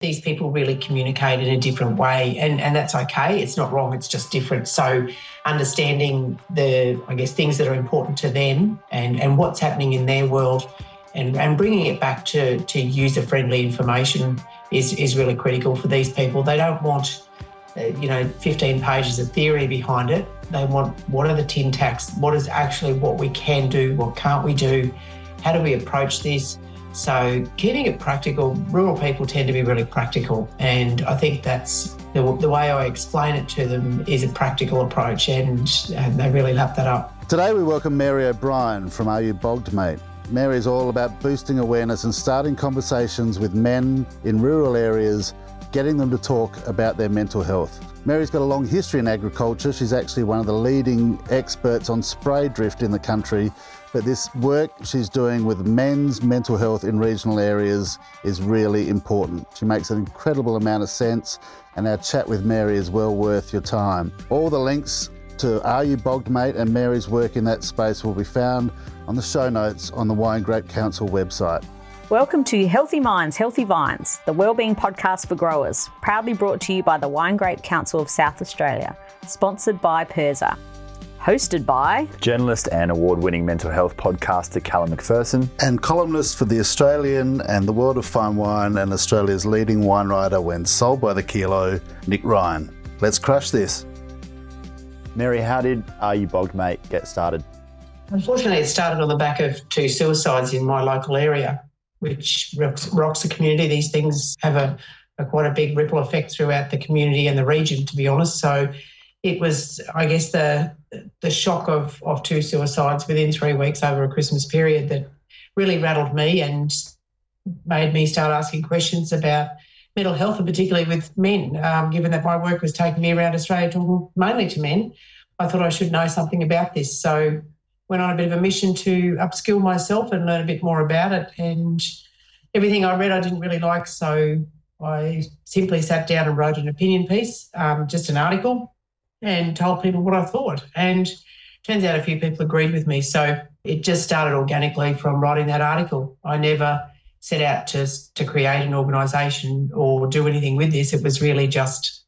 these people really communicate in a different way and, and that's okay. It's not wrong, it's just different. So understanding the, I guess, things that are important to them and, and what's happening in their world and, and bringing it back to, to user-friendly information is, is really critical for these people. They don't want, uh, you know, 15 pages of theory behind it. They want what are the tin tacks? What is actually what we can do? What can't we do? How do we approach this? So keeping it practical, rural people tend to be really practical. And I think that's the, the way I explain it to them is a practical approach and, and they really lap that up. Today we welcome Mary O'Brien from Are You Bogged Mate? Mary is all about boosting awareness and starting conversations with men in rural areas, getting them to talk about their mental health. Mary's got a long history in agriculture. She's actually one of the leading experts on spray drift in the country but this work she's doing with men's mental health in regional areas is really important. She makes an incredible amount of sense, and our chat with Mary is well worth your time. All the links to Are You Bogged Mate and Mary's work in that space will be found on the show notes on the Wine Grape Council website. Welcome to Healthy Minds, Healthy Vines, the wellbeing podcast for growers, proudly brought to you by the Wine Grape Council of South Australia, sponsored by PIRSA hosted by journalist and award winning mental health podcaster Callum McPherson, and columnist for The Australian and the World of Fine Wine and Australia's leading wine writer when sold by the kilo, Nick Ryan. Let's crush this. Mary, how did Are You Bogged Mate get started? Unfortunately, it started on the back of two suicides in my local area, which rocks, rocks the community. These things have a, a quite a big ripple effect throughout the community and the region, to be honest. So it was, I guess, the the shock of of two suicides within three weeks over a Christmas period that really rattled me and made me start asking questions about mental health, and particularly with men. Um, given that my work was taking me around Australia talking mainly to men, I thought I should know something about this. So went on a bit of a mission to upskill myself and learn a bit more about it. And everything I read, I didn't really like, so I simply sat down and wrote an opinion piece, um, just an article and told people what I thought. And turns out a few people agreed with me. So it just started organically from writing that article. I never set out to, to create an organisation or do anything with this. It was really just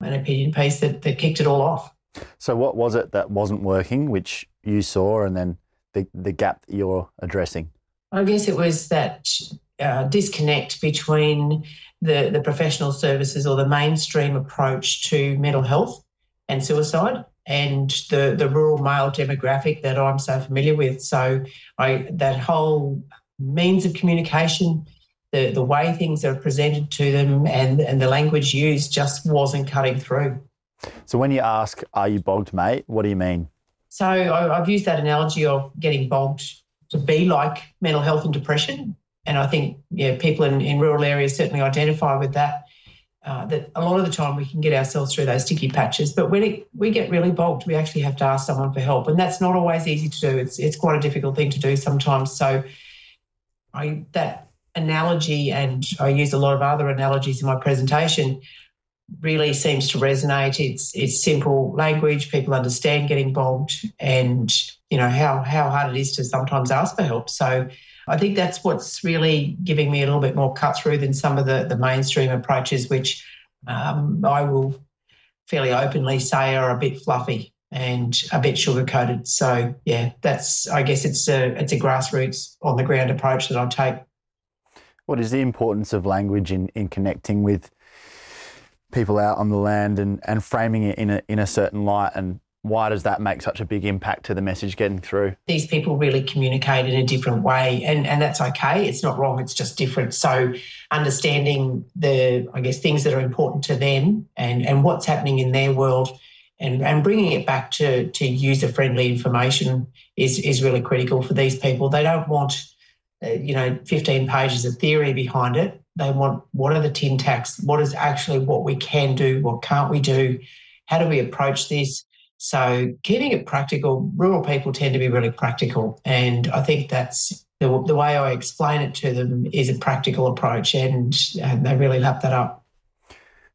an opinion piece that, that kicked it all off. So, what was it that wasn't working, which you saw, and then the, the gap that you're addressing? I guess it was that uh, disconnect between the, the professional services or the mainstream approach to mental health and suicide and the, the rural male demographic that I'm so familiar with. So I that whole means of communication, the, the way things are presented to them and, and the language used just wasn't cutting through. So when you ask, are you bogged, mate, what do you mean? So I, I've used that analogy of getting bogged to be like mental health and depression. And I think yeah, people in, in rural areas certainly identify with that uh, that a lot of the time we can get ourselves through those sticky patches. But when it, we get really bogged, we actually have to ask someone for help, and that's not always easy to do. It's it's quite a difficult thing to do sometimes. So, I that analogy, and I use a lot of other analogies in my presentation, really seems to resonate. It's it's simple language. People understand getting bogged, and you know how how hard it is to sometimes ask for help. So I think that's what's really giving me a little bit more cut through than some of the, the mainstream approaches, which um, I will fairly openly say are a bit fluffy and a bit sugar coated. So yeah, that's I guess it's a it's a grassroots on the ground approach that I take. What is the importance of language in, in connecting with people out on the land and, and framing it in a in a certain light and why does that make such a big impact to the message getting through? These people really communicate in a different way, and, and that's okay. It's not wrong, it's just different. So, understanding the, I guess, things that are important to them and, and what's happening in their world and, and bringing it back to, to user friendly information is, is really critical for these people. They don't want, uh, you know, 15 pages of theory behind it. They want what are the tin tacks? What is actually what we can do? What can't we do? How do we approach this? So keeping it practical, rural people tend to be really practical. And I think that's the, the way I explain it to them is a practical approach and, and they really lap that up.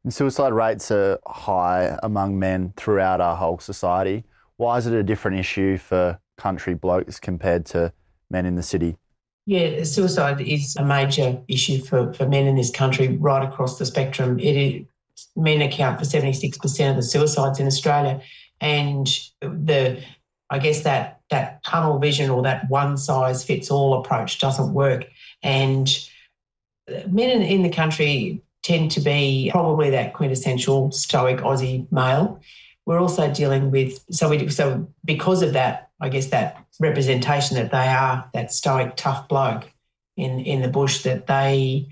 And suicide rates are high among men throughout our whole society. Why is it a different issue for country blokes compared to men in the city? Yeah, suicide is a major issue for, for men in this country right across the spectrum. It is, men account for 76% of the suicides in Australia. And the I guess that that tunnel vision or that one size fits all approach doesn't work. And men in, in the country tend to be probably that quintessential stoic Aussie male. We're also dealing with so we so because of that, I guess that representation that they are that stoic tough bloke in in the bush that they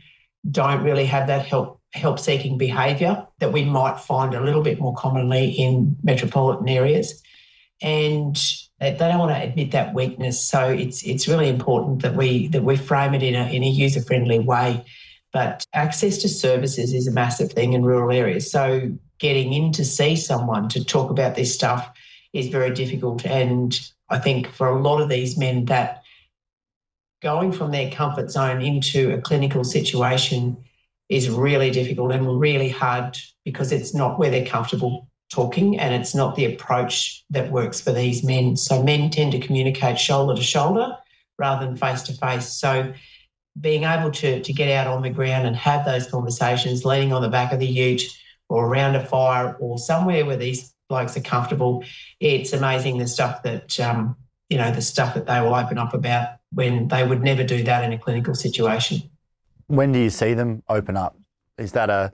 don't really have that help help seeking behaviour that we might find a little bit more commonly in metropolitan areas, and they, don't want to admit that weakness. So it's it's really important that we that we frame it in a in a user friendly way. But access to services is a massive thing in rural areas. So getting in to see someone to talk about this stuff is very difficult. And I think for a lot of these men, that going from their comfort zone into a clinical situation is really difficult and really hard because it's not where they're comfortable talking and it's not the approach that works for these men. So men tend to communicate shoulder to shoulder rather than face to face. So being able to, to get out on the ground and have those conversations, leaning on the back of the ute or around a fire or somewhere where these blokes are comfortable, it's amazing the stuff that, um, you know, the stuff that they will open up about when they would never do that in a clinical situation. When do you see them open up? Is that a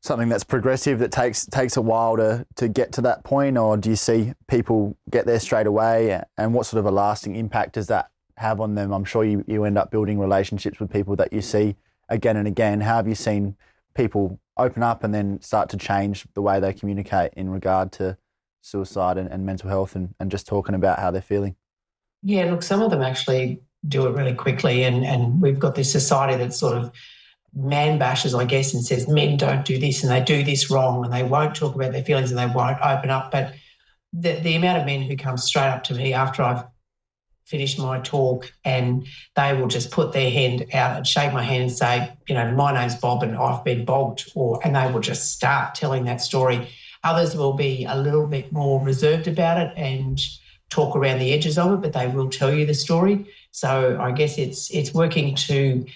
something that's progressive that takes takes a while to to get to that point, or do you see people get there straight away? And what sort of a lasting impact does that have on them? I'm sure you, you end up building relationships with people that you see again and again. How have you seen people open up and then start to change the way they communicate in regard to suicide and, and mental health and, and just talking about how they're feeling? Yeah, look, some of them actually do it really quickly. And, and we've got this society that sort of man bashes, I guess, and says men don't do this and they do this wrong and they won't talk about their feelings and they won't open up. But the, the amount of men who come straight up to me after I've finished my talk and they will just put their hand out and shake my hand and say, you know, my name's Bob and I've been bogged, or and they will just start telling that story. Others will be a little bit more reserved about it and talk around the edges of it, but they will tell you the story. So I guess it's it's working to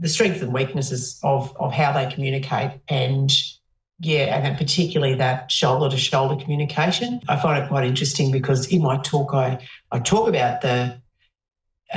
the strengths and weaknesses of of how they communicate and yeah, and then particularly that shoulder to shoulder communication. I find it quite interesting because in my talk, I, I talk about the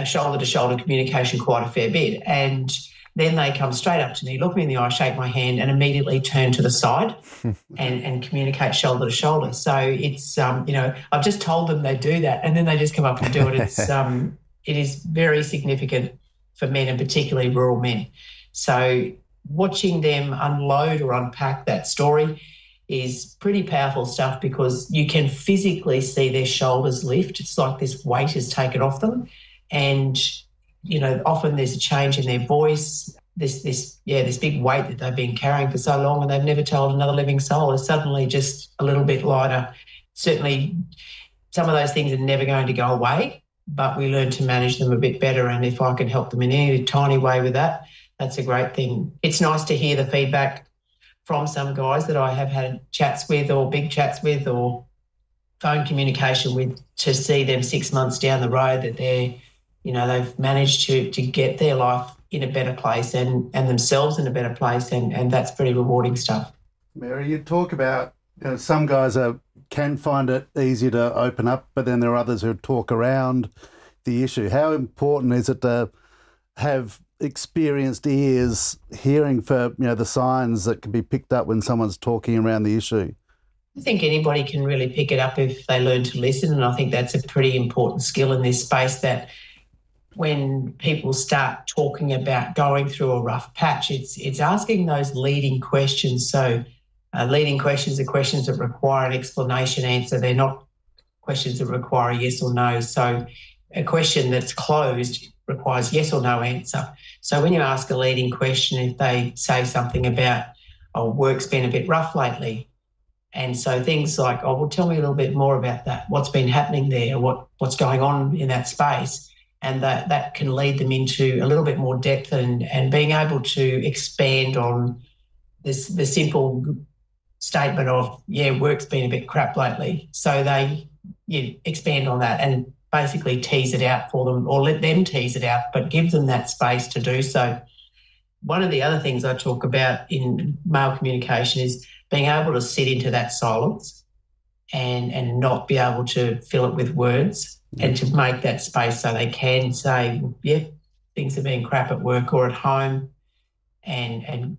shoulder to shoulder communication quite a fair bit. And then they come straight up to me, look me in the eye, shake my hand, and immediately turn to the side and, and communicate shoulder to shoulder. So it's, um, you know, I've just told them they do that and then they just come up and do it. It's, um, it is very significant for men and particularly rural men. So watching them unload or unpack that story is pretty powerful stuff because you can physically see their shoulders lift. It's like this weight is taken off them. And, you know, often there's a change in their voice. This, this, yeah, this big weight that they've been carrying for so long and they've never told another living soul is suddenly just a little bit lighter. Certainly, some of those things are never going to go away, but we learn to manage them a bit better. And if I can help them in any tiny way with that, that's a great thing. It's nice to hear the feedback from some guys that I have had chats with or big chats with or phone communication with to see them six months down the road that they're, you know, they've managed to to get their life in a better place and and themselves in a better place and and that's pretty rewarding stuff. Mary, you talk about you know, some guys are can find it easier to open up, but then there are others who talk around the issue. How important is it to have experienced ears hearing for you know the signs that can be picked up when someone's talking around the issue? I think anybody can really pick it up if they learn to listen, and I think that's a pretty important skill in this space. That when people start talking about going through a rough patch, it's it's asking those leading questions. So, uh, leading questions are questions that require an explanation answer. They're not questions that require a yes or no. So, a question that's closed requires yes or no answer. So when you ask a leading question, if they say something about, oh, work's been a bit rough lately, and so things like, oh, well, tell me a little bit more about that. What's been happening there? What what's going on in that space? And that that can lead them into a little bit more depth and and being able to expand on this the simple statement of, yeah, work's been a bit crap lately. So they you expand on that and basically tease it out for them or let them tease it out, but give them that space to do so. One of the other things I talk about in male communication is being able to sit into that silence and, and not be able to fill it with words and to make that space so they can say, yeah, things are being crap at work or at home and and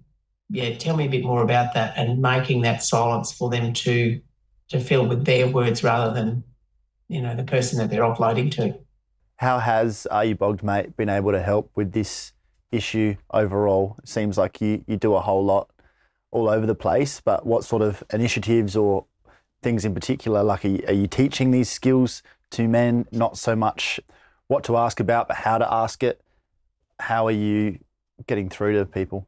yeah, tell me a bit more about that and making that silence for them to to fill with their words rather than you know the person that they're offloading to. How has Are You Bogged Mate been able to help with this issue overall? It seems like you, you do a whole lot all over the place, but what sort of initiatives or things in particular, like are are you teaching these skills to men, not so much what to ask about, but how to ask it? How are you getting through to people?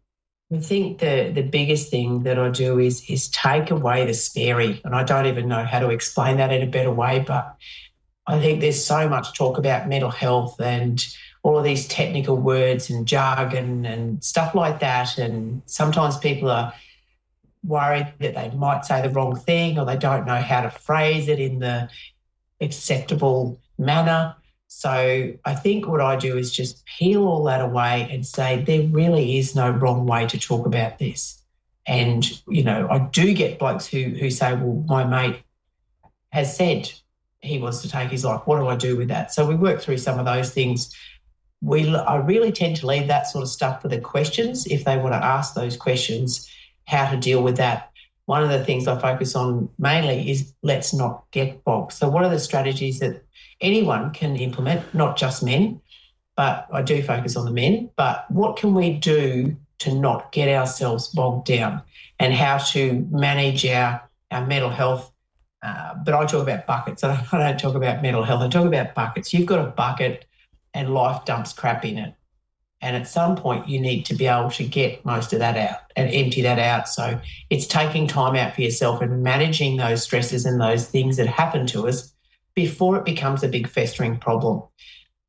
I think the the biggest thing that I do is is take away the scary, and I don't even know how to explain that in a better way. But I think there's so much talk about mental health and all of these technical words and jargon and stuff like that, and sometimes people are worried that they might say the wrong thing or they don't know how to phrase it in the acceptable manner. So I think what I do is just peel all that away and say there really is no wrong way to talk about this. And you know, I do get blokes who who say, "Well, my mate has said he wants to take his life. What do I do with that?" So we work through some of those things. We I really tend to leave that sort of stuff for the questions if they want to ask those questions, how to deal with that. One of the things I focus on mainly is let's not get bogged. So what are the strategies that anyone can implement, not just men, but I do focus on the men. But what can we do to not get ourselves bogged down and how to manage our, our mental health? Uh, but I talk about buckets. I don't, I don't talk about mental health. I talk about buckets. You've got a bucket and life dumps crap in it. And at some point, you need to be able to get most of that out and empty that out. So it's taking time out for yourself and managing those stresses and those things that happen to us before it becomes a big festering problem.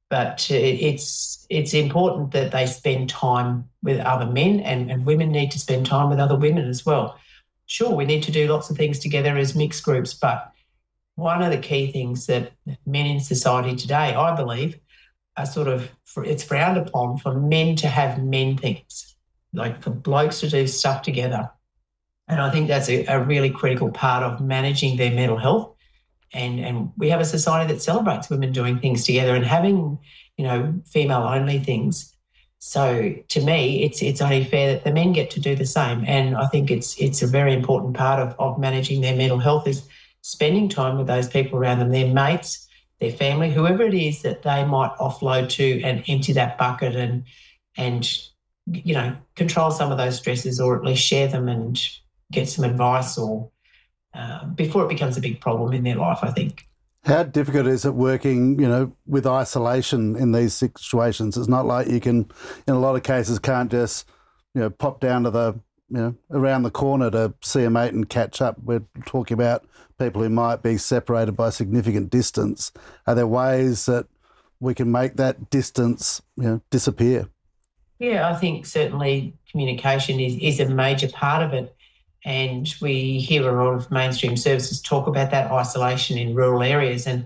But uh, it's it's important that they spend time with other men, and, and women need to spend time with other women as well. Sure, we need to do lots of things together as mixed groups, but one of the key things that men in society today, I believe, sort of it's frowned upon for men to have men things, like for blokes to do stuff together. And I think that's a, a really critical part of managing their mental health. And and we have a society that celebrates women doing things together and having you know female only things. So to me it's it's only fair that the men get to do the same. And i think it's it's a very important part of, of managing their mental health is spending time with those people around them their mates their family whoever it is that they might offload to and empty that bucket and and you know control some of those stresses or at least share them and get some advice or uh, before it becomes a big problem in their life, I think. How difficult is it working, you know, with isolation in these situations? It's not like you can, in a lot of cases, can't just, you know, pop down to the, you know, around the corner to see a mate and catch up. We're talking about people who might be separated by significant distance. Are there ways that we can make that distance, you know, disappear? Yeah, I think certainly communication is, is a major part of it. And we hear a lot of mainstream services talk about that isolation in rural areas. And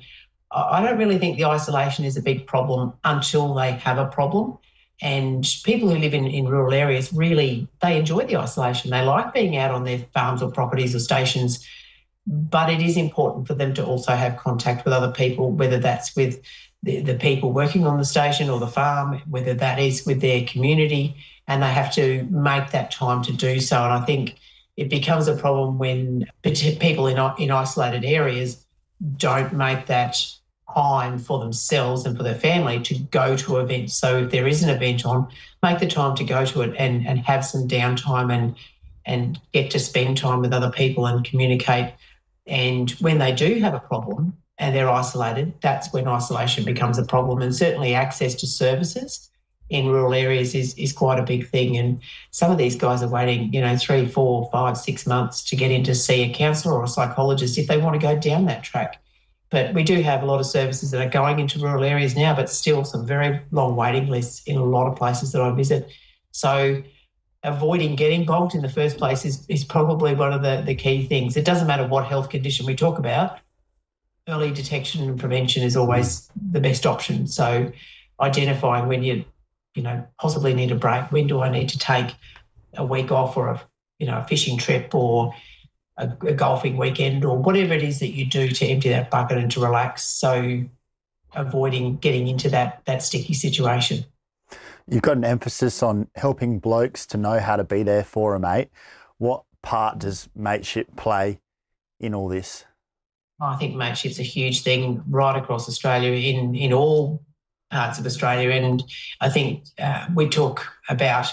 I don't really think the isolation is a big problem until they have a problem. And people who live in, in rural areas really they enjoy the isolation. They like being out on their farms or properties or stations. But it is important for them to also have contact with other people, whether that's with the, the people working on the station or the farm, whether that is with their community, and they have to make that time to do so. And I think it becomes a problem when people in, in isolated areas don't make that time for themselves and for their family to go to events. So if there is an event on, make the time to go to it and, and have some downtime and and get to spend time with other people and communicate. And when they do have a problem and they're isolated, that's when isolation becomes a problem. And certainly access to services in rural areas is is quite a big thing. And some of these guys are waiting, you know, three, four, five, six months to get in to see a counsellor or a psychologist if they want to go down that track. But we do have a lot of services that are going into rural areas now, but still some very long waiting lists in a lot of places that I visit. So avoiding getting bogged in the first place is, is probably one of the, the key things. It doesn't matter what health condition we talk about, early detection and prevention is always the best option. So identifying when you, you know, possibly need a break. When do I need to take a week off or a, you know, a fishing trip or a, a golfing weekend or whatever it is that you do to empty that bucket and to relax. So avoiding getting into that that sticky situation. You've got an emphasis on helping blokes to know how to be there for a mate. What part does mateship play in all this? I think mateship's a huge thing right across Australia in in all parts of Australia, and I think uh, we talk about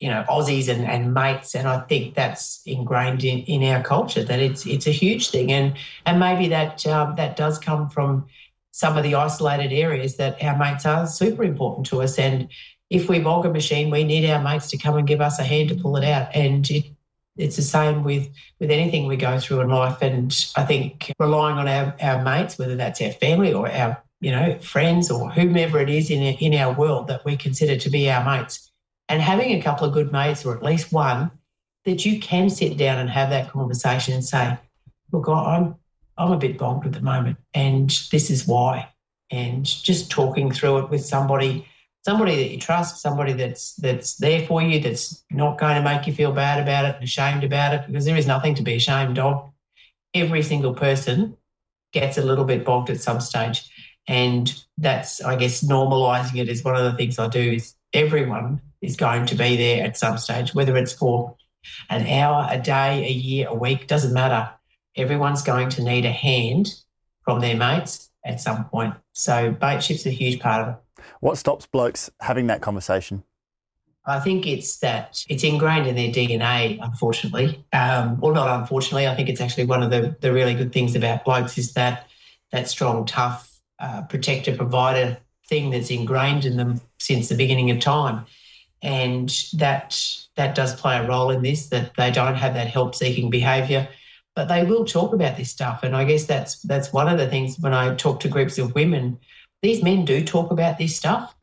you know Aussies and, and mates, and I think that's ingrained in, in our culture that it's it's a huge thing, and and maybe that um, that does come from some of the isolated areas that our mates are super important to us, and if we bog a machine, we need our mates to come and give us a hand to pull it out, and it, it's the same with with anything we go through in life, and I think relying on our, our mates, whether that's our family or our you know, friends or whomever it is in, in our world that we consider to be our mates. And having a couple of good mates, or at least one, that you can sit down and have that conversation and say, look, I'm, I'm a bit bogged at the moment, and this is why. And just talking through it with somebody, somebody that you trust, somebody that's that's there for you, that's not going to make you feel bad about it ashamed about it, because there is nothing to be ashamed of. Every single person gets a little bit bogged at some stage. And that's, I guess, normalizing it is one of the things I do is everyone is going to be there at some stage, whether it's for an hour, a day, a year, a week, doesn't matter. Everyone's going to need a hand from their mates at some point. So mateship's a huge part of it. What stops blokes having that conversation? I think it's that it's ingrained in their DNA, unfortunately. Um, or not unfortunately, I think it's actually one of the, the really good things about blokes is that that strong, tough uh, protector provider thing that's ingrained in them since the beginning of time. And that that does play a role in this, that they don't have that help seeking behaviour, but they will talk about this stuff. And I guess that's that's one of the things when I talk to groups of women, these men do talk about this stuff.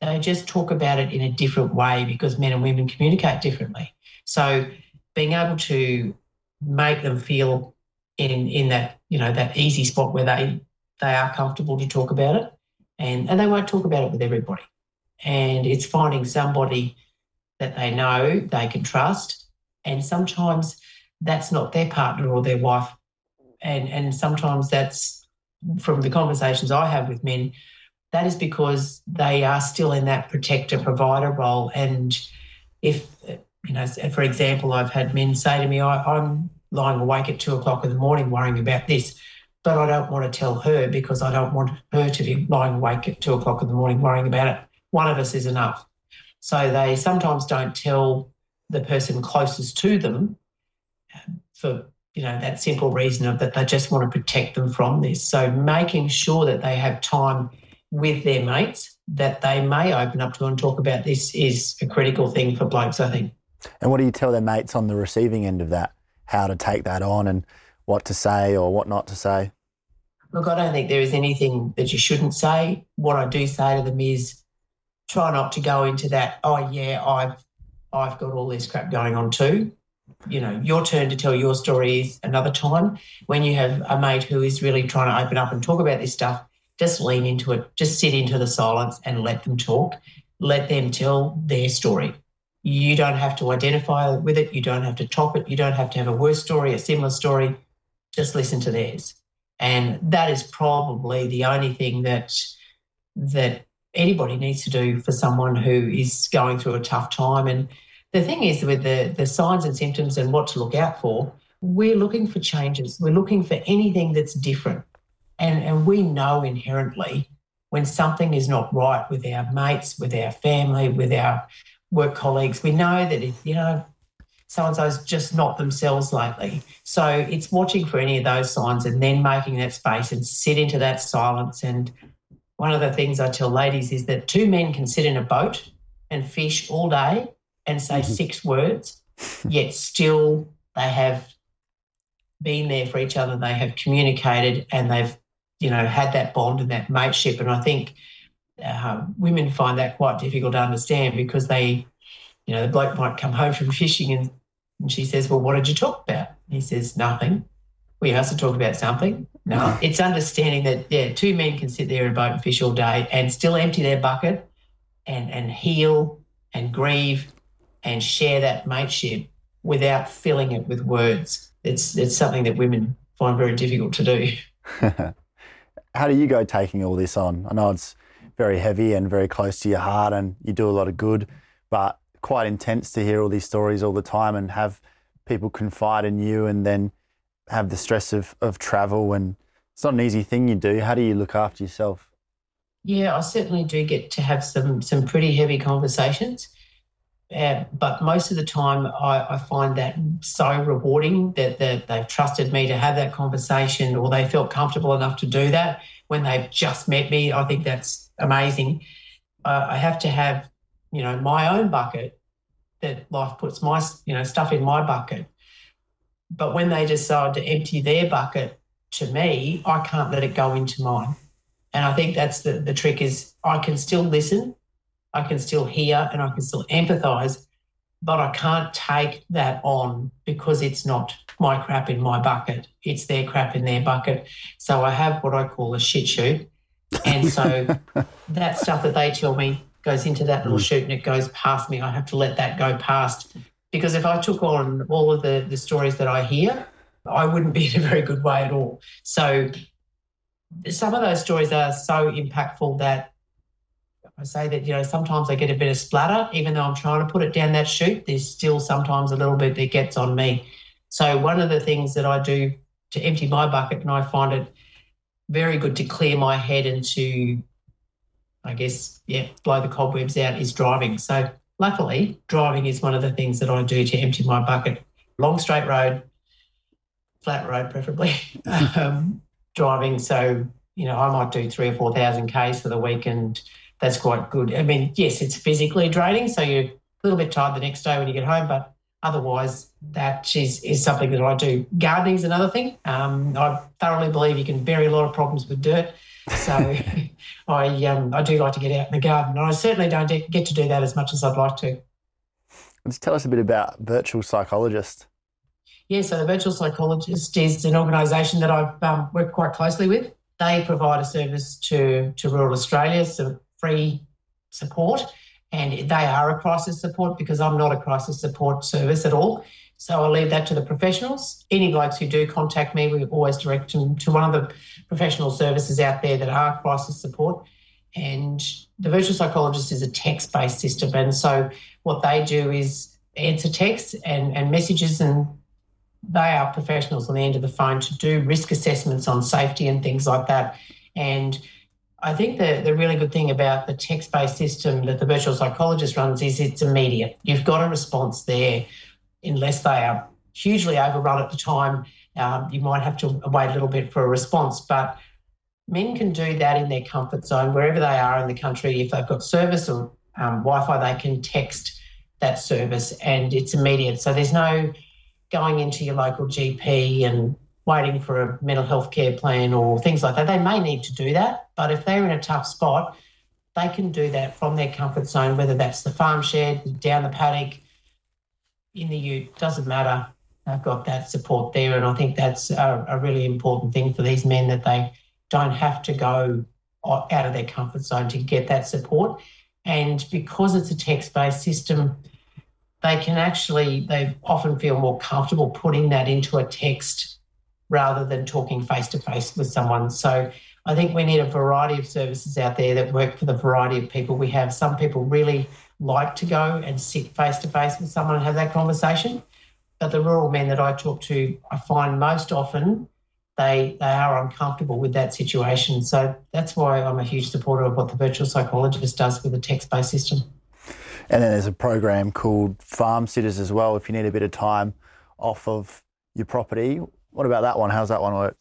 They just talk about it in a different way because men and women communicate differently. So being able to make them feel in in that, you know, that easy spot where they they are comfortable to talk about it and, and they won't talk about it with everybody. And it's finding somebody that they know they can trust. And sometimes that's not their partner or their wife. And, and sometimes that's from the conversations I have with men, that is because they are still in that protector provider role. And if, you know, for example, I've had men say to me, I, am lying awake at two o'clock in the morning worrying about this but I don't want to tell her because I don't want her to be lying awake at two o'clock in the morning worrying about it. One of us is enough. So they sometimes don't tell the person closest to them um, for you know that simple reason of that they just want to protect them from this. So making sure that they have time with their mates that they may open up to and talk about this is a critical thing for blokes, I think. And what do you tell their mates on the receiving end of that? How to take that on and what to say or what not to say? Look, I don't think there is anything that you shouldn't say. What I do say to them is try not to go into that, oh yeah, I've I've got all this crap going on too. You know, your turn to tell your story is another time. When you have a mate who is really trying to open up and talk about this stuff, just lean into it. Just sit into the silence and let them talk. Let them tell their story. You don't have to identify with it. You don't have to top it. You don't have to have a worse story, a similar story just listen to theirs. And that is probably the only thing that that anybody needs to do for someone who is going through a tough time. And the thing is with the, the signs and symptoms and what to look out for, we're looking for changes. We're looking for anything that's different. And, and we know inherently when something is not right with our mates, with our family, with our work colleagues, we know that if, you know, so and so's just not themselves lately. So it's watching for any of those signs and then making that space and sit into that silence. And one of the things I tell ladies is that two men can sit in a boat and fish all day and say mm-hmm. six words, yet still they have been there for each other, they have communicated and they've, you know, had that bond and that mateship. And I think uh, women find that quite difficult to understand because they, you know, the bloke might come home from fishing and and she says, Well, what did you talk about? he says, Nothing. we have to talk about something. No, it's understanding that yeah, two men can sit there and boat and fish all day and still empty their bucket and and heal and grieve and share that mateship without filling it with words. It's it's something that women find very difficult to do. How do you go taking all this on? I know it's very heavy and very close to your heart and you do a lot of good, but quite intense to hear all these stories all the time and have people confide in you and then have the stress of, of travel and it's not an easy thing you do. How do you look after yourself? Yeah, I certainly do get to have some some pretty heavy conversations. Uh, but most of the time, I, I, find that so rewarding that, that they've trusted me to have that conversation or they felt comfortable enough to do that when they've just met me. I think that's amazing. Uh, I have to have, you know, my own bucket that life puts my, you know, stuff in my bucket. But when they decide to empty their bucket to me, I can't let it go into mine. And I think that's the, the trick is I can still listen I can still hear and I can still empathize, but I can't take that on because it's not my crap in my bucket. It's their crap in their bucket. So I have what I call a shit chute. And so that stuff that they tell me goes into that little mm. chute and it goes past me. I have to let that go past. Because if I took on all of the, the stories that I hear, I wouldn't be in a very good way at all. So some of those stories are so impactful that I say that, you know, sometimes I get a bit of splatter, even though I'm trying to put it down that chute, there's still sometimes a little bit that gets on me. So, one of the things that I do to empty my bucket, and I find it very good to clear my head and to, I guess, yeah, blow the cobwebs out, is driving. So, luckily, driving is one of the things that I do to empty my bucket. Long straight road, flat road, preferably. um, driving. So, you know, I might do three or 4,000 Ks for the week and that's quite good. I mean, yes, it's physically draining, so you're a little bit tired the next day when you get home, but otherwise, that is, is something that I do. Gardening is another thing. Um, I thoroughly believe you can bury a lot of problems with dirt. So I, um, I do like to get out in the garden. And I certainly don't get to do that as much as I'd like to. Let's tell us a bit about Virtual Psychologist. Yeah, so the Virtual Psychologist is an organisation that I've um, worked quite closely with. They provide a service to, to rural Australia, so free support. And they are a crisis support because I'm not a crisis support service at all. So I'll leave that to the professionals. Any blokes who do contact me, we always direct them to one of the professional services out there that are crisis support. And the virtual psychologist is a text based system. And so what they do is answer texts and, and messages, and they are professionals on the end of the phone to do risk assessments on safety and things like that. And I think the, the really good thing about the text based system that the virtual psychologist runs is it's immediate. You've got a response there, unless they are hugely overrun at the time. Um, you might have to wait a little bit for a response, but men can do that in their comfort zone wherever they are in the country. If they've got service or um, Wi Fi, they can text that service and it's immediate. So there's no going into your local GP and waiting for a mental health care plan or things like that. They may need to do that, but if they're in a tough spot, they can do that from their comfort zone, whether that's the farm shed, down the paddock, in the ute, doesn't matter. They've got that support there. And I think that's a, a really important thing for these men that they don't have to go out of their comfort zone to get that support. And because it's a text based system, they can actually, they often feel more comfortable putting that into a text rather than talking face to face with someone. So I think we need a variety of services out there that work for the variety of people we have. Some people really like to go and sit face to face with someone and have that conversation. But the rural men that I talk to, I find most often they they are uncomfortable with that situation. So that's why I'm a huge supporter of what the virtual psychologist does with a text based system. And then there's a program called Farm Sitters as well. If you need a bit of time off of your property, what about that one? How's that one work?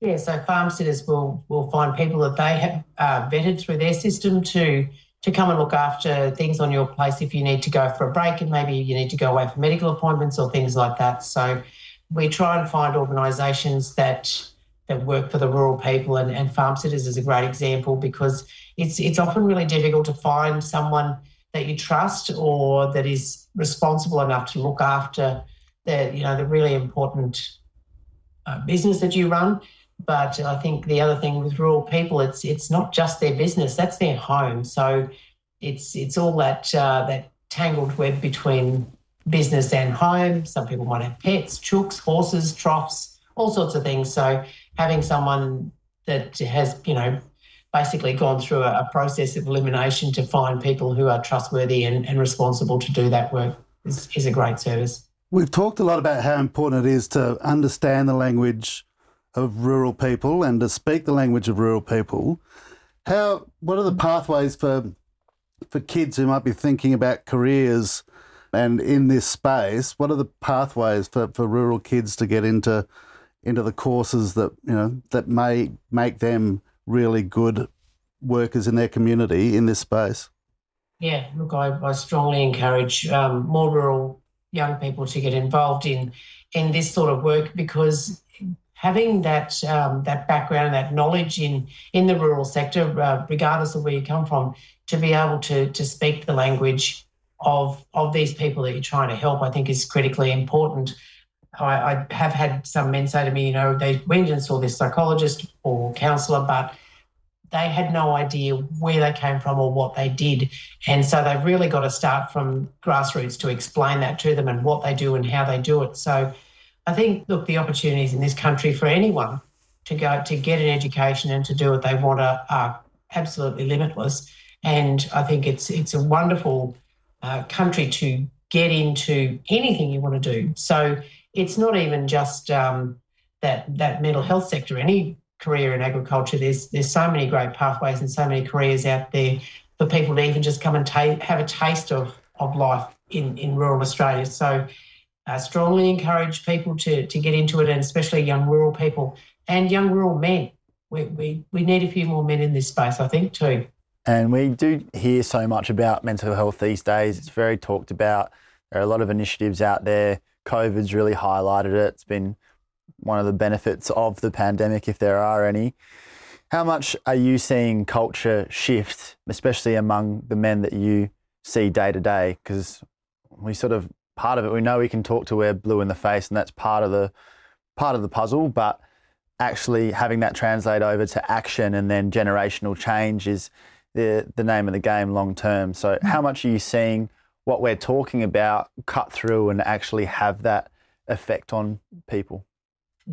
Yeah, so farm sitters will will find people that they have uh, vetted through their system to to come and look after things on your place if you need to go for a break and maybe you need to go away for medical appointments or things like that. So we try and find organisations that that work for the rural people and, and farm sitters is a great example because it's it's often really difficult to find someone that you trust or that is responsible enough to look after the you know the really important uh, business that you run. But I think the other thing with rural people, it's it's not just their business; that's their home. So it's it's all that uh, that tangled web between business and home. Some people might have pets, chooks, horses, troughs, all sorts of things. So having someone that has you know basically gone through a, a process of elimination to find people who are trustworthy and, and responsible to do that work is, is a great service. We've talked a lot about how important it is to understand the language of rural people and to speak the language of rural people. How what are the pathways for for kids who might be thinking about careers and in this space? What are the pathways for, for rural kids to get into into the courses that you know that may make them really good workers in their community in this space? Yeah, look, I, I strongly encourage um, more rural young people to get involved in in this sort of work because having that um, that background, and that knowledge in in the rural sector, uh, regardless of where you come from, to be able to to speak the language of of these people that you're trying to help, I think is critically important. I, I have had some men say to me, you know, they went and saw this psychologist or counsellor, but they had no idea where they came from or what they did. And so they've really got to start from grassroots to explain that to them and what they do and how they do it. So I think, look, the opportunities in this country for anyone to go to get an education and to do what they want are, are absolutely limitless. And I think it's it's a wonderful uh, country to get into anything you want to do. So it's not even just um, that that mental health sector. Any career in agriculture. There's there's so many great pathways and so many careers out there for people to even just come and ta- have a taste of of life in in rural Australia. So. I strongly encourage people to, to get into it, and especially young rural people and young rural men. We, we, we need a few more men in this space, I think, too. And we do hear so much about mental health these days. It's very talked about. There are a lot of initiatives out there. COVID's really highlighted it. It's been one of the benefits of the pandemic, if there are any. How much are you seeing culture shift, especially among the men that you see day to day? Because we sort of part of it. We know we can talk to wear blue in the face, and that's part of the part of the puzzle. But actually having that translate over to action and then generational change is the the name of the game long term. So, hmm. how much are you seeing what we're talking about cut through and actually have that effect on people?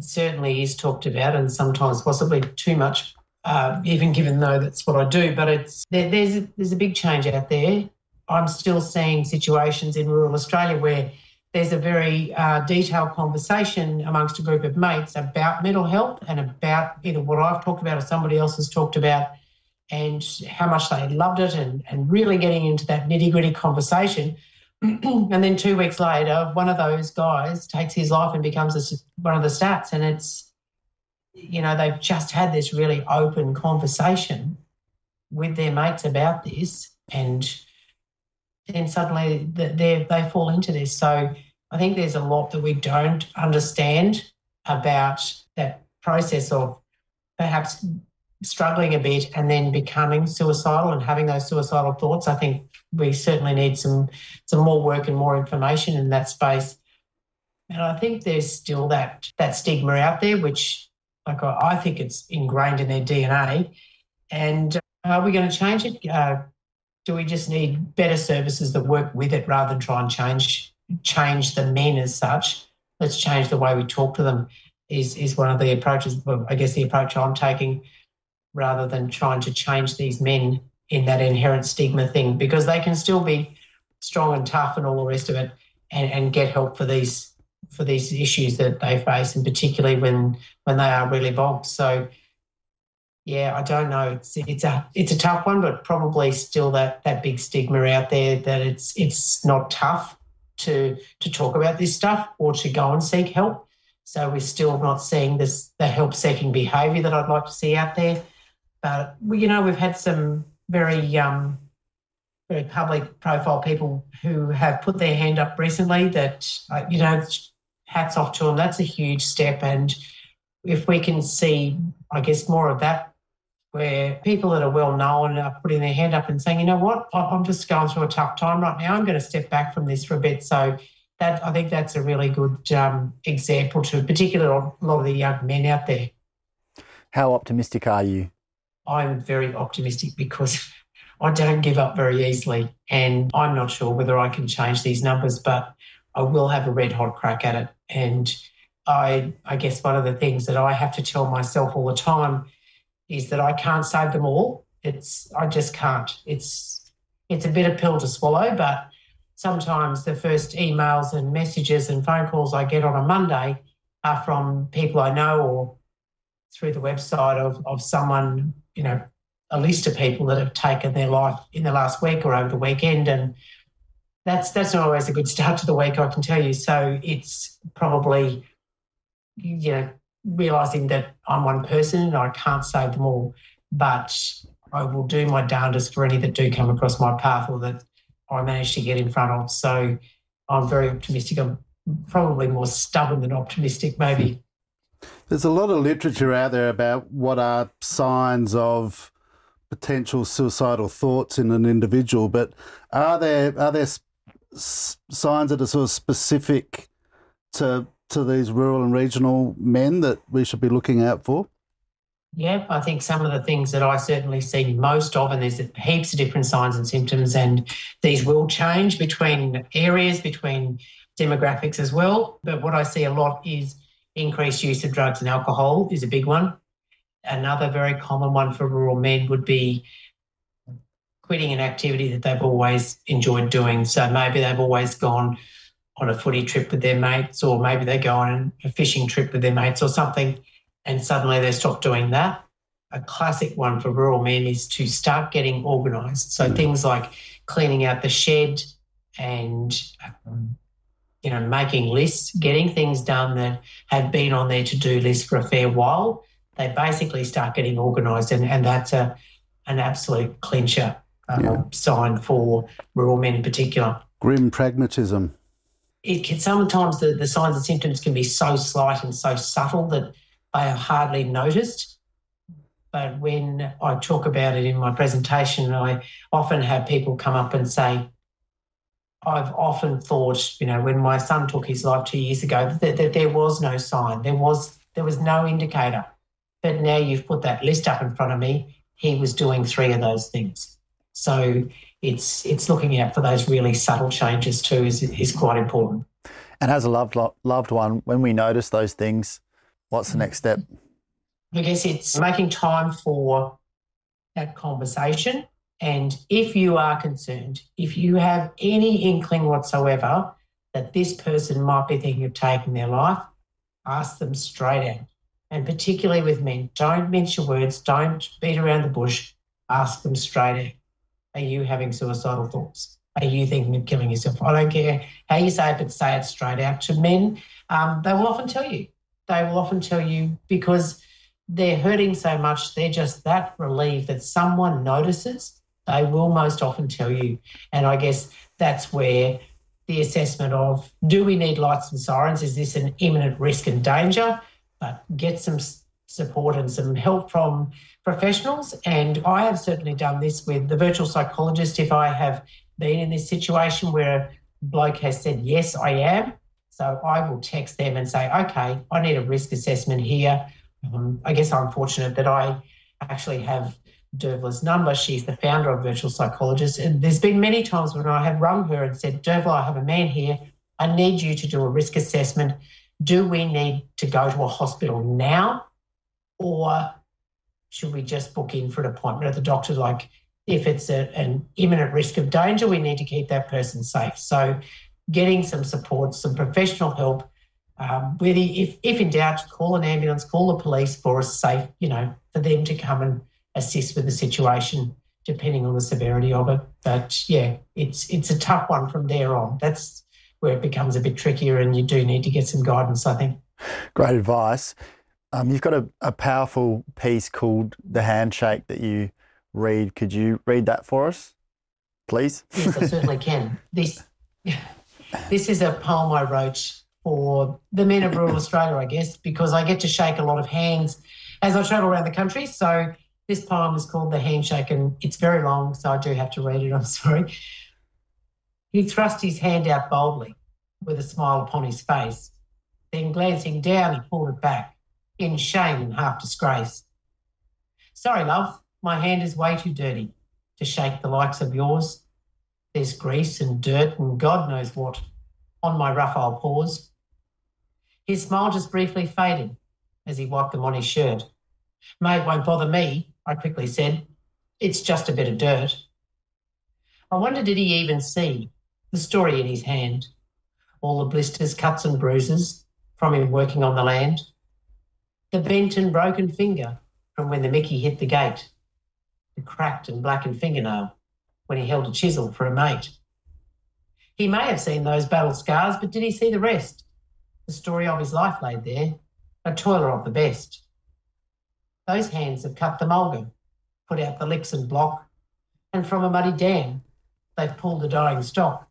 Certainly is talked about and sometimes possibly too much, uh, even given though that's what I do. But it's there, there's there's a big change out there. I'm still seeing situations in rural Australia where there's a very uh, detailed conversation amongst a group of mates about mental health and about either what I've talked about or somebody else has talked about and how much they loved it and, and really getting into that nitty gritty conversation and then two weeks later, one of those guys takes his life and becomes a, one of the stats. And it's, you know, they've just had this really open conversation with their mates about this. And then suddenly they they fall into this. So I think there's a lot that we don't understand about that process of perhaps struggling a bit and then becoming suicidal and having those suicidal thoughts. I think we certainly need some some more work and more information in that space. And I think there's still that that stigma out there, which like I think it's ingrained in their DNA. And uh, are we going to change it? Uh, do we just need better services that work with it rather than try and change change the men as such? Let's change the way we talk to them. Is is one of the approaches. I guess the approach I'm taking, rather than trying to change these men in that inherent stigma thing because they can still be strong and tough and all the rest of it and, and get help for these for these issues that they face and particularly when when they are really bogged. So yeah i don't know. It's it's a it's a tough one but probably still that that big stigma out there that it's it's not tough to to talk about this stuff or to go and seek help. So we're still not seeing this the help seeking behavior that i'd like to see out there but you know we've had some very um, very public profile people who have put their hand up recently that uh, you know hats off to them that's a huge step. And if we can see i guess more of that where people that are well known are putting their hand up and saying you know what? I'm just going through a tough time right now. I'm going to step back from this for a bit. So that I think that's a really good um, example to, particularly a lot of the young men out there. How optimistic are you? I'm very optimistic because I don't give up very easily, and I'm not sure whether I can change these numbers, but I will have a red hot crack at it. And I, I guess one of the things that I have to tell myself all the time is that I can't save them all. It's I just can't. It's it's a bitter pill to swallow, but sometimes the first emails and messages and phone calls I get on a Monday are from people I know or through the website of, of someone, you know, a list of people that have taken their life in the last week or over the weekend. And that's that's not always a good start to the week, I can tell you. So it's probably, you know, realizing that I'm one person and I can't save them all, but I will do my darndest for any that do come across my path or that I manage to get in front of. So I'm very optimistic. I'm probably more stubborn than optimistic, maybe. There's a lot of literature out there about what are signs of potential suicidal thoughts in an individual, but are there are there signs that are sort of specific to to these rural and regional men that we should be looking out for? Yeah, I think some of the things that I certainly see most of, and there's heaps of different signs and symptoms, and these will change between areas, between demographics as well. But what I see a lot is increased use of drugs and alcohol is a big one. Another very common one for rural men would be quitting an activity that they've always enjoyed doing. So maybe they've always gone on a footy trip with their mates, or maybe they go on a fishing trip with their mates or something, and suddenly they stop doing that. A classic one for rural men is to start getting organised. So mm. things like cleaning out the shed and um, you know making lists, getting things done that have been on their to-do list for a fair while. They basically start getting organised, and, and that's a an absolute clincher um, yeah. sign for rural men in particular. Grim pragmatism it can sometimes the, the signs and symptoms can be so slight and so subtle that they are hardly noticed. But when I talk about it in my presentation, I often have people come up and say, I've often thought, you know, when my son took his life two years ago, that, that there was no sign, there was there was no indicator. But now you've put that list up in front of me. He was doing three of those things. So it's it's looking out for those really subtle changes too is is quite important. And as a loved loved one, when we notice those things, what's the next step? I guess it's making time for that conversation. And if you are concerned, if you have any inkling whatsoever that this person might be thinking of taking their life, ask them straight out. And particularly with men, don't mince your words, don't beat around the bush, ask them straight out. Are you having suicidal thoughts? Are you thinking of killing yourself? I don't care how you say it, but say it straight out to men. Um, they will often tell you. They will often tell you because they're hurting so much, they're just that relieved that someone notices. They will most often tell you. And I guess that's where the assessment of do we need lights and sirens? Is this an imminent risk and danger? But get some support and some help from professionals. And I have certainly done this with the virtual psychologist. If I have been in this situation where a bloke has said, Yes, I am. So I will text them and say, Okay, I need a risk assessment here. Um, I guess I'm fortunate that I actually have Dervla's number. She's the founder of Virtual Psychologist. And there's been many times when I have rung her and said, Dervla, I have a man here. I need you to do a risk assessment. Do we need to go to a hospital now? Or should we just book in for an appointment at the doctor? Like, if it's a, an imminent risk of danger, we need to keep that person safe. So, getting some support, some professional help. Um, if, if in doubt, call an ambulance, call the police for a safe, you know, for them to come and assist with the situation, depending on the severity of it. But yeah, it's it's a tough one from there on. That's where it becomes a bit trickier, and you do need to get some guidance. I think. Great advice. Um, you've got a, a powerful piece called The Handshake that you read. Could you read that for us, please? Yes, I certainly can. This, this is a poem I wrote for the men of rural Australia, I guess, because I get to shake a lot of hands as I travel around the country. So this poem is called The Handshake and it's very long, so I do have to read it. I'm sorry. He thrust his hand out boldly. with a smile upon his face. Then, glancing down, he pulled it back, in shame and half disgrace. Sorry, love, my hand is way too dirty to shake the likes of yours. There's grease and dirt and God knows what on my rough old paws. His smile just briefly faded as he wiped them on his shirt. Mate won't bother me, I quickly said. It's just a bit of dirt. I wonder did he even see the story in his hand? All the blisters, cuts, and bruises from him working on the land. The bent and broken finger from when the Mickey hit the gate. The cracked and blackened fingernail when he held a chisel for a mate. He may have seen those battle scars, but did he see the rest? The story of his life laid there, a toiler of the best. Those hands have cut the mulga, put out the licks and block, and from a muddy dam, they've pulled the dying stock.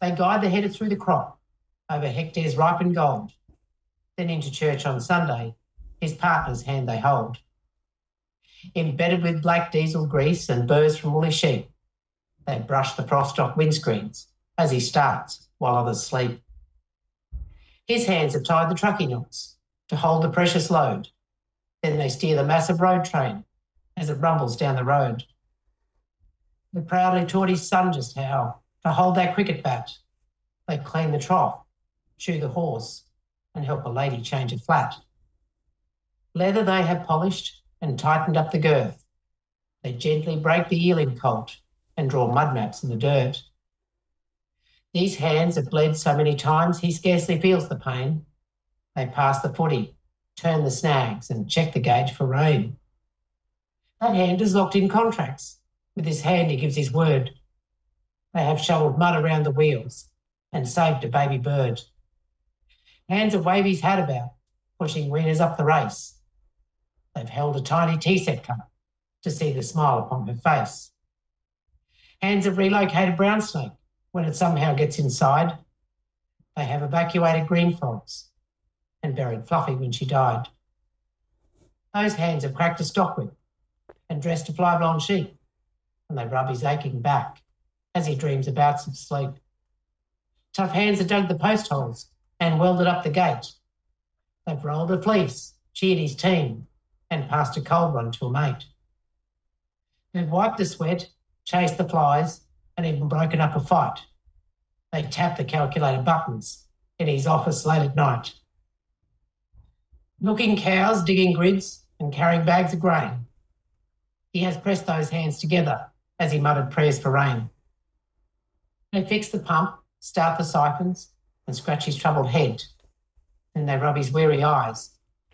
They guide the header through the crop, over hectares ripened gold. Then into church on Sunday, his partner's hand they hold. Embedded with black diesel grease and burrs from woolly sheep, they brush the frost off windscreens as he starts while others sleep. His hands have tied the truckie knots to hold the precious load. Then they steer the massive road train as it rumbles down the road. They proudly taught his son just how to hold that cricket bat. They clean the trough, shoe the horse, and help a lady change a flat. Leather they have polished and tightened up the girth. They gently break the yearling colt and draw mud maps in the dirt. These hands have bled so many times he scarcely feels the pain. They pass the footy, turn the snags, and check the gauge for rain. That hand is locked in contracts. With his hand, he gives his word. They have shoveled mud around the wheels and saved a baby bird. Hands have waved his hat about, pushing winners up the race. They've held a tiny tea set cup to see the smile upon her face. Hands have relocated brown snake when it somehow gets inside. They have evacuated green frogs and buried Fluffy when she died. Those hands have cracked a stockwhip and dressed a fly-blown sheep, and they rub his aching back as he dreams about some sleep. Tough hands have dug the post holes and welded up the gate. They've rolled a fleece, cheered his team, and passed a cold one to a mate. They've wiped the sweat, chased the flies, and even broken up a fight. They tap the calculator buttons in his office late at night. Milking cows, digging grids, and carrying bags of grain. He has pressed those hands together as he muttered prayers for rain. They fix the pump, start the siphons, and scratch his troubled head. Then they rub his weary eyes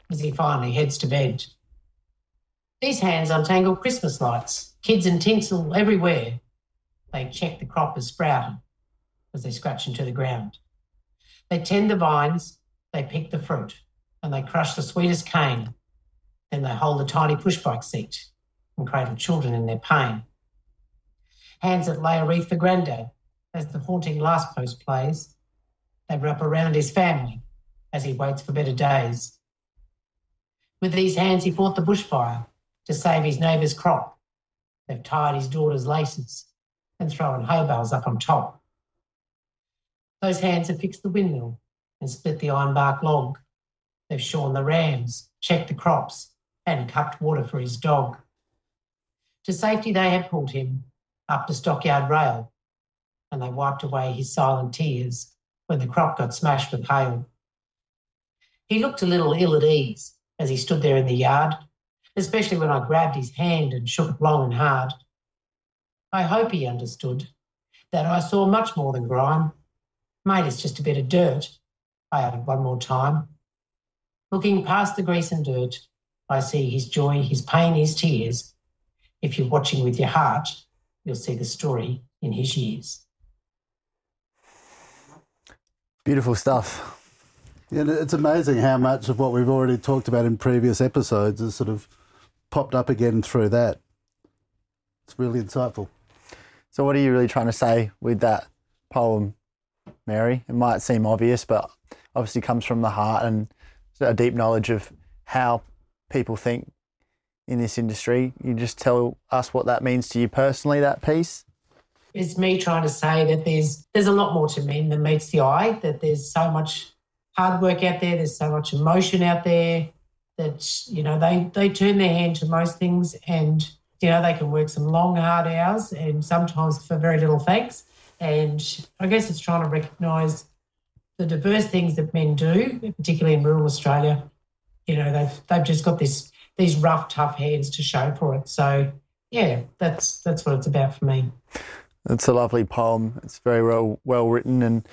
as he finally heads to bed. These hands untangle Christmas lights, kids and tinsel everywhere. They check the crop is sprouted as they scratch into the ground. They tend the vines, they pick the fruit, and they crush the sweetest cane. Then they hold the tiny pushbike seat and cradle children in their pain. Hands that lay a wreath for Grandad as the haunting last post plays. They wrap around his family as he waits for better days. With these hands, he fought the bushfire to save his neighbour's crop. They've tied his daughter's laces and thrown hay bales up on top. Those hands have fixed the windmill and split the ironbark log. They've shorn the rams, checked the crops, and cupped water for his dog. To safety, they had pulled him up the stockyard rail, and they wiped away his silent tears when the crop got smashed with hail. He looked a little ill at ease as he stood there in the yard, especially when I grabbed his hand and shook it long and hard. I hope he understood that I saw much more than grime. Mate, it's just a bit of dirt, I added one more time. Looking past the grease and dirt, I see his joy, his pain, his tears. If you're watching with your heart, you'll see the story in his years. Beautiful stuff. Yeah, it's amazing how much of what we've already talked about in previous episodes has sort of popped up again through that. It's really insightful. So, what are you really trying to say with that poem, Mary? It might seem obvious, but obviously comes from the heart and a deep knowledge of how people think in this industry. You just tell us what that means to you personally, that piece. it's me trying to say that there's there's a lot more to men than meets the eye. That there's so much hard work out there. There's so much emotion out there that you know they they turn their hand to most things, and you know they can work some long hard hours and sometimes for very little thanks. And I guess it's trying to recognise the diverse things that men do, particularly in rural Australia. You know they've they've just got this these rough, tough hands to show for it. So yeah, that's that's what it's about for me. It's a lovely poem. It's very well well written, and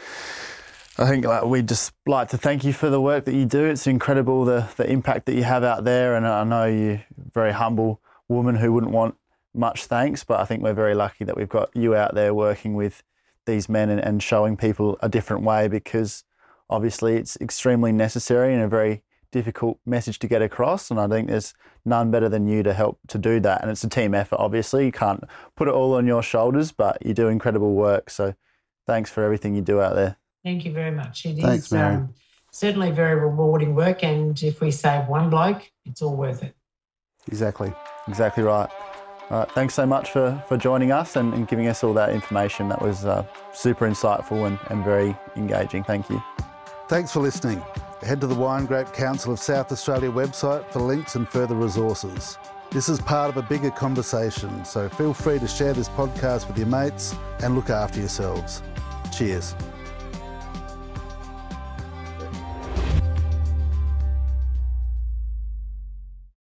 I think like, we'd just like to thank you for the work that you do. It's incredible the the impact that you have out there, and I know you're a very humble woman who wouldn't want much thanks, but I think we're very lucky that we've got you out there working with these men and, and showing people a different way because obviously it's extremely necessary and a very difficult message to get across. And I think there's none better than you to help to do that. And it's a team effort, obviously. You can't put it all on your shoulders, but you do incredible work. So thanks for everything you do out there. Thank you very much. It Thanks, is um, certainly very rewarding work. And if we save one bloke, it's all worth it. Exactly. Exactly right. Thanks so much for, for joining us and, and giving us all that information. That was uh, super insightful and, and very engaging. Thank you. Thanks for listening. Head to the Wine Grape Council of South Australia website for links and further resources. This is part of a bigger conversation, so feel free to share this podcast with your mates and look after yourselves. Cheers.